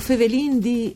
Fevelin di...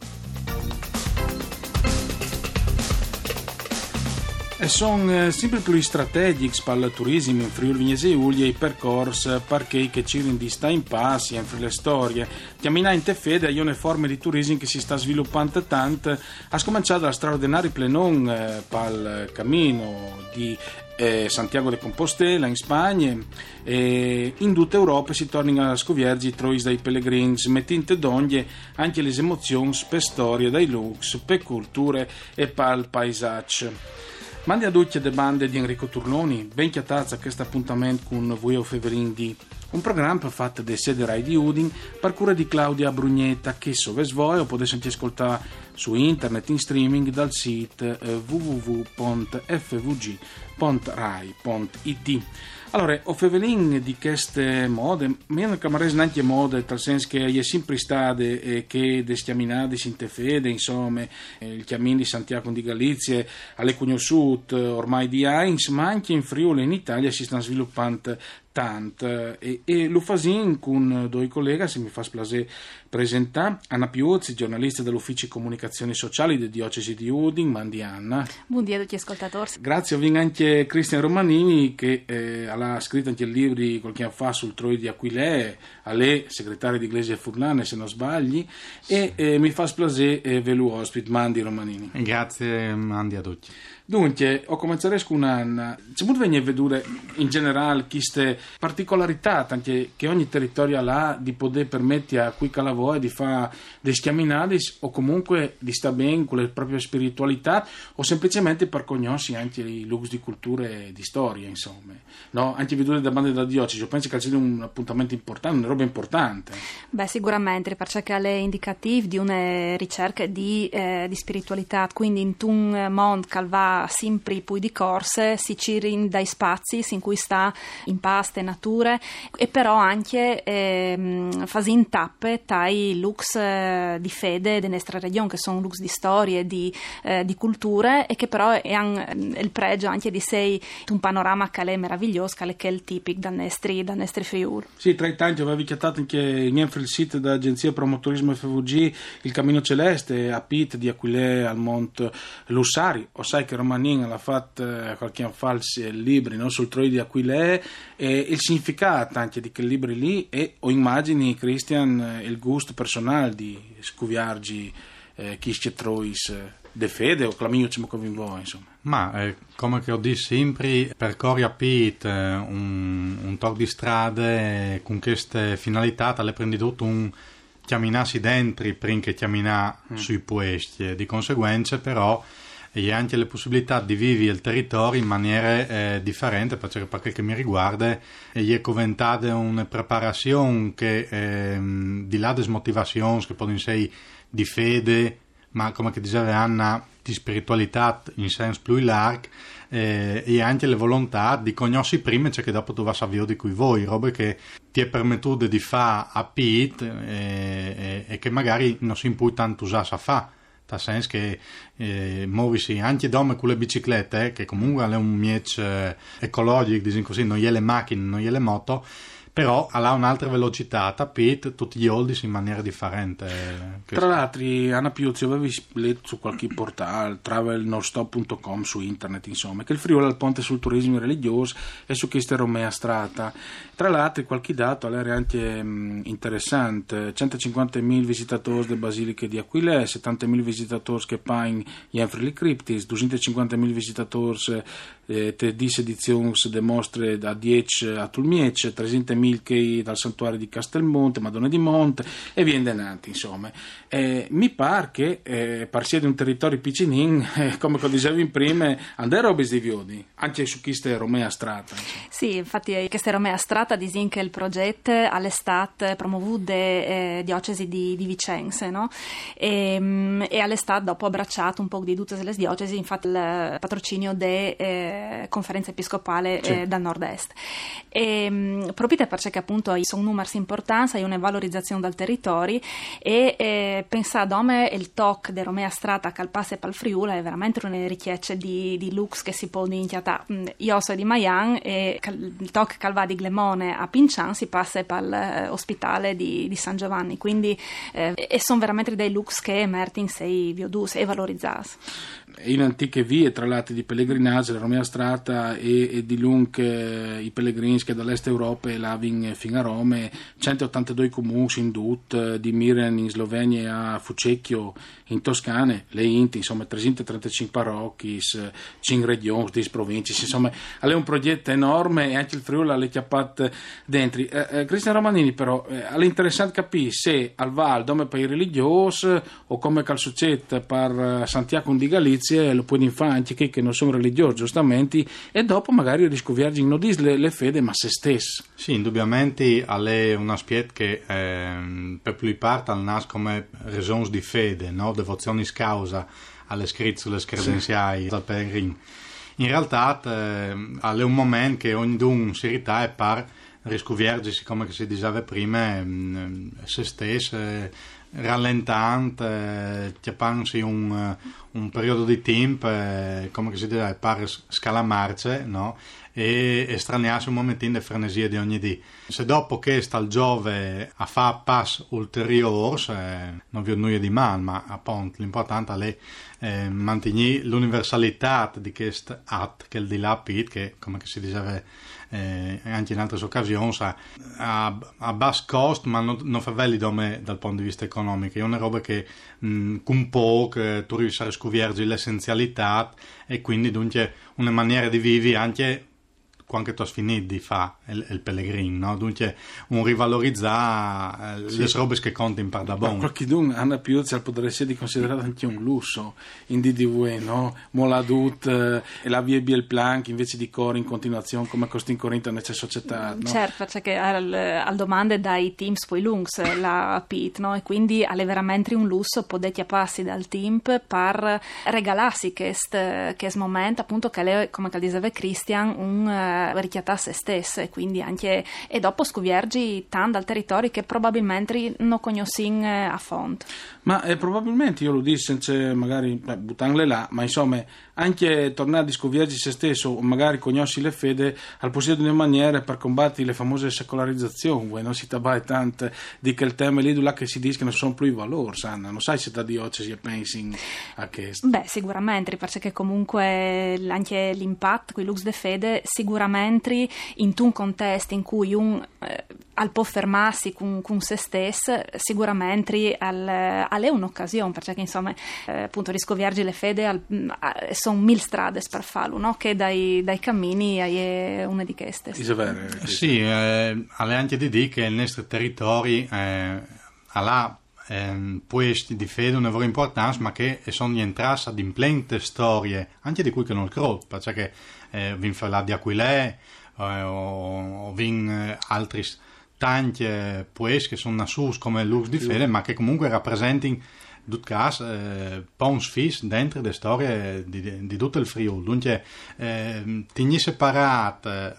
sono eh, sempre più strategici per il turismo in Friuli Vignese Giulia i percorsi perché che ci sta in passi in le storie chiaminante fede è una forma di turismo che si sta sviluppando tanto. Ha cominciato la straordinaria plenon eh, per cammino di eh, Santiago de Compostela in Spagna. E in tutta Europa si tornano a scoviergi trois dai pellegrini mettendo d'ogni anche le emozioni per storie dai lux per culture e per il paesaggio Mandi a tutti le bande di Enrico Turloni, ben chiatazza questo appuntamento con voi o Feverin di un programma fatto da sede Rai di Udin per cura di Claudia Brugnetta che so voi o potete ascoltare su internet in streaming dal sito eh, www.fvg.rai.it allora, ho fevelin di queste mode, meno che neanche mode, nel senso che è sempre state eh, che destiaminate in fede, insomma, eh, il chiamin di Santiago di Galizia, alle conosciute ormai di Heinz, ma anche in Friuli in Italia si stanno sviluppando tant. E, e lo fasin con due colleghi se mi fa splase presentare Anna Piuzzi, giornalista dell'ufficio comunicazioni sociali di Diocesi di Udin, mandi Anna. Buongiorno a tutti gli ascoltatori. Grazie a anche Cristian Romanini che eh, ha scritto anche il libro qualche anno fa sul Troy di Aquilè a lei, segretaria di Iglesia Furlane se non sbagli e eh, mi fa splase eh, velu ospite, mandi Romanini. Grazie mandi a tutti Dunque, ho cominciato con un'anna. C'è molto venire a vedere in generale queste particolarità anche che ogni territorio ha di poter permettere a cui calavoe di fare dei schiaminadis o comunque di stare bene con la propria spiritualità o semplicemente per conoscere anche i luoghi di cultura e di storia, insomma. No? Anche vedere da bande da diocesi, io penso che sia un appuntamento importante, una roba importante. Beh, sicuramente, perché è indicativo di una ricerca di, eh, di spiritualità, quindi in un mondo che va sempre poi di corse, si cirin dai spazi in cui sta in paste, nature, e però anche ehm, in tappe tai lux eh, di fede della nostra regione, che sono lux di storie, di, eh, di culture, e che però è, è il pregio anche di sei un panorama che è meraviglioso, che è il tipico da nostri, da nostri Friuli. Sì, tra i tanti avevi chiatato anche in il sito dell'agenzia Promotorismo FVG il Cammino Celeste a Pit di Aquilè al Monte Lussari, o sai che Romanin ha fatto eh, qualche anno fa libri no? sul Troy di Aquilè e il significato anche di quel libro lì e o immagini Christian eh, il gusto personale di scuviargi eh, chi c'è Trois eh, de fede o clamino ci convinvo insomma ma eh, come che ho detto sempre percorri a Pit un, un talk di strade con queste finalità le prendi tutto un chiaminassi dentro prima che chiamina mm. sui puesti di conseguenza però e anche le possibilità di vivere il territorio in maniera eh, differente, perché per quel che mi riguarda. Gli è coventate una preparazione che eh, di là delle motivazioni che possono essere di fede, ma come diceva Anna, di spiritualità in senso più largo, eh, e anche le volontà di conoscere prima cioè che dopo tu vas a vivere di cui vuoi, robe che ti è permettuto di fare a PIT e, e, e, che magari non si può tanto usare a fare nel senso che eh, muoversi anche dome con le biciclette, eh, che comunque è un miec eh, ecologico, così, non gli le macchine, non gli le moto, però ha un'altra velocità, tapit tutti gli oldies in maniera differente. Tra l'altro, Anna Piuzzi, avevi letto su qualche portale, travelnonstop.com su internet, insomma, che il Friuli ha il ponte sul turismo religioso e su questa Romea Strata. Tra l'altro, qualche dato era anche mh, interessante: 150.000 visitatori delle basiliche di Aquilè, 70.000 visitatori che pagano gli Enfrili Cryptis, 250.000 visitatori eh, te 10 edizioni de mostre da 10 a Tulmiece, 300.000 Milchei dal santuario di Castelmonte, Madonna di Monte e via denanti, insomma. Eh, mi pare che eh, parsia di un territorio piccinin, eh, come dicevi prima, andare robe di viodi, anche su queste Romea Strata. Insomma. Sì, infatti queste Romea Strata disin che il progetto all'estate promovuto de eh, diocesi di, di Vicenza, no? E, ehm, e all'estate dopo abbracciato un po' di tutte le diocesi, infatti il patrocinio de eh, conferenza episcopale sì. eh, dal nord-est. E, proprio perché appunto sono numeri importanti, hai una valorizzazione del territorio e eh, pensare come il TOC di Romea Strata per il Friuli è veramente una richiesta di, di lux che si può inchiatare. Mm, io sono di Maian e il TOC che va di Glemone a Pincian si passa per l'ospitale eh, di, di, San Giovanni, quindi eh, e sono veramente dei lux che emergono sei viodus e valorizzati in antiche vie, tra l'altro di pellegrinaggio, la Romea Strata e, e di Lung eh, i pellegrini che dall'est Europa e lavin fino a Rome, 182 comuni in Dut, di Miren in Slovenia a Fucecchio in Toscane, le Inti, insomma 335 parrocchi, 5 regioni, 10 province, insomma è un progetto enorme e anche il Friuli l'ha chiappato dentro. Eh, eh, Cristian Romanini però eh, è interessante capire se al Val, dove per i religiosi o come cal succede per eh, Santiago di Galizia, lo puoi fare anche che non sono religiosi giustamente e dopo magari riscovergi non dis le, le fede ma se stessi sì indubbiamente è una spiet che eh, per più parte al nas come ragioni di fede no? devozioni causa alle scritte sulle credenziali sì. del pellegrino in realtà eh, è un momento che ognuno si rità e par riscovergi come si diceva prima eh, se stesso rallentante, eh, chiappansi un, un periodo di tempo, eh, come si dice, pare scalamarce, no? e estranearsi un momentino di frenesia di ogni dì. Se dopo che sta il Giove a fare pass ulteriori, eh, non vi ho nulla di male, ma appunto l'importante è eh, mantenere l'universalità di questo atto, che è il di là che come si diceva eh, anche in altre occasioni, a, a, basso costo, ma non, non fa belli dal punto di vista economico. È una roba che mh, con poco tu riesci a scoprire l'essenzialità e quindi dunque una maniera di vivere anche anche tu finito di fare il, il pellegrino, no? dunque un rivalorizzare eh, sì. le robe che conti in par da buon. Qualche dun Anna Piuzza potrebbe essere considerato anche un lusso in DDV, no? Moladut eh, e la via il plank invece di core in continuazione come costi in Corinto nella società. No? Certo, perché al, al domande dai teams poi lungs la PIT, no? e quindi è veramente un lusso poter passi dal team per regalarsi questo momento appunto che lei, come diceva Christian, un richiata a se stesse e quindi anche e dopo scuviergi tanto dal territorio che probabilmente non conoscin eh, a fondo. Ma eh, probabilmente io lo dico senza magari beh, buttarle là, ma insomma anche tornare a scuviergi se stesso o magari conosci le fede al possibile di una maniera per combattere le famose secolarizzazioni, non si tabai tanto di quel tema lì là che si dice che non sono più i valori, Sanna, non sai se da diocesi e pensi a questo. Beh, sicuramente, perché comunque anche l'impatto, quei lux de fede, sicuramente mentre in un contesto in cui un eh, al può fermarsi con, con, se stesso sicuramente al, è un'occasione perché insomma eh, appunto riscovergi le fede al, sono mille strade per farlo no? che dai, dai cammini è una di queste sì, eh, alle anche di dire che il nostro territorio eh, ha eh, questi di fede una vera importanza, ma che sono entrati ad implente storie, anche di cui che non credo, perché eh, vin parlare di Aquilè eh, o, o vin eh, altri tanti eh, poesi che sono nassus come Lux di fede, ma che comunque rappresentano tutto caso eh, pons fis dentro le storie di, di, tutto il Friuli. Dunque, eh, tigni separate,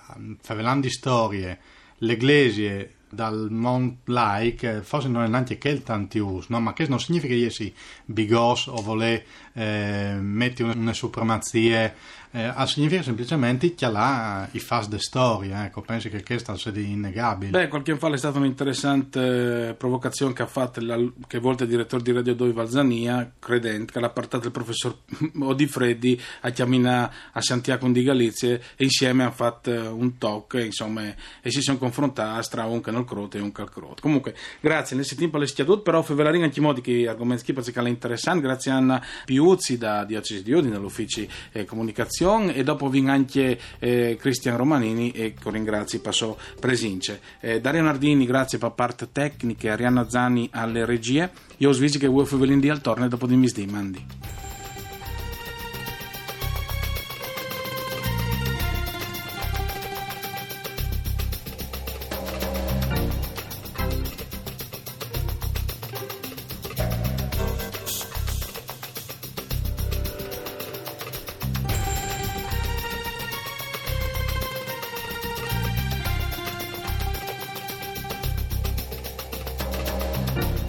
eh, di storie, l'Eglise dal mondo laic, forse non è neanche che il tantius, no? ma che non significa che sia bigos o voler eh, mettere una, una supremazia eh, significa semplicemente che là i fas de storia, ecco, penso che questo sia innegabile. Beh, qualche fa è stata un'interessante provocazione che ha fatto la, che volta il direttore di Radio 2 Valzania, credente, che l'ha portato il professor Odifreddi a chiamare a Santiago di Galizia e insieme hanno fatto un talk, insomma, e si sono confrontati tra un canal crote e un cal crote. Comunque, grazie, nel tempo alle schiadut, però Fevelarina anche modi che argomenti che interessante, grazie a Anna Piuzzi da Diocesi di Udine, dall'ufficio eh, comunicazione e dopo vin anche eh, Cristian Romanini e con ringrazi passò Presince. Eh, Dario Nardini grazie per parte tecniche, Arianna Zani alle regie, io svisi che vuoi Fevelin di al torne dopo di misdimandi. Bye.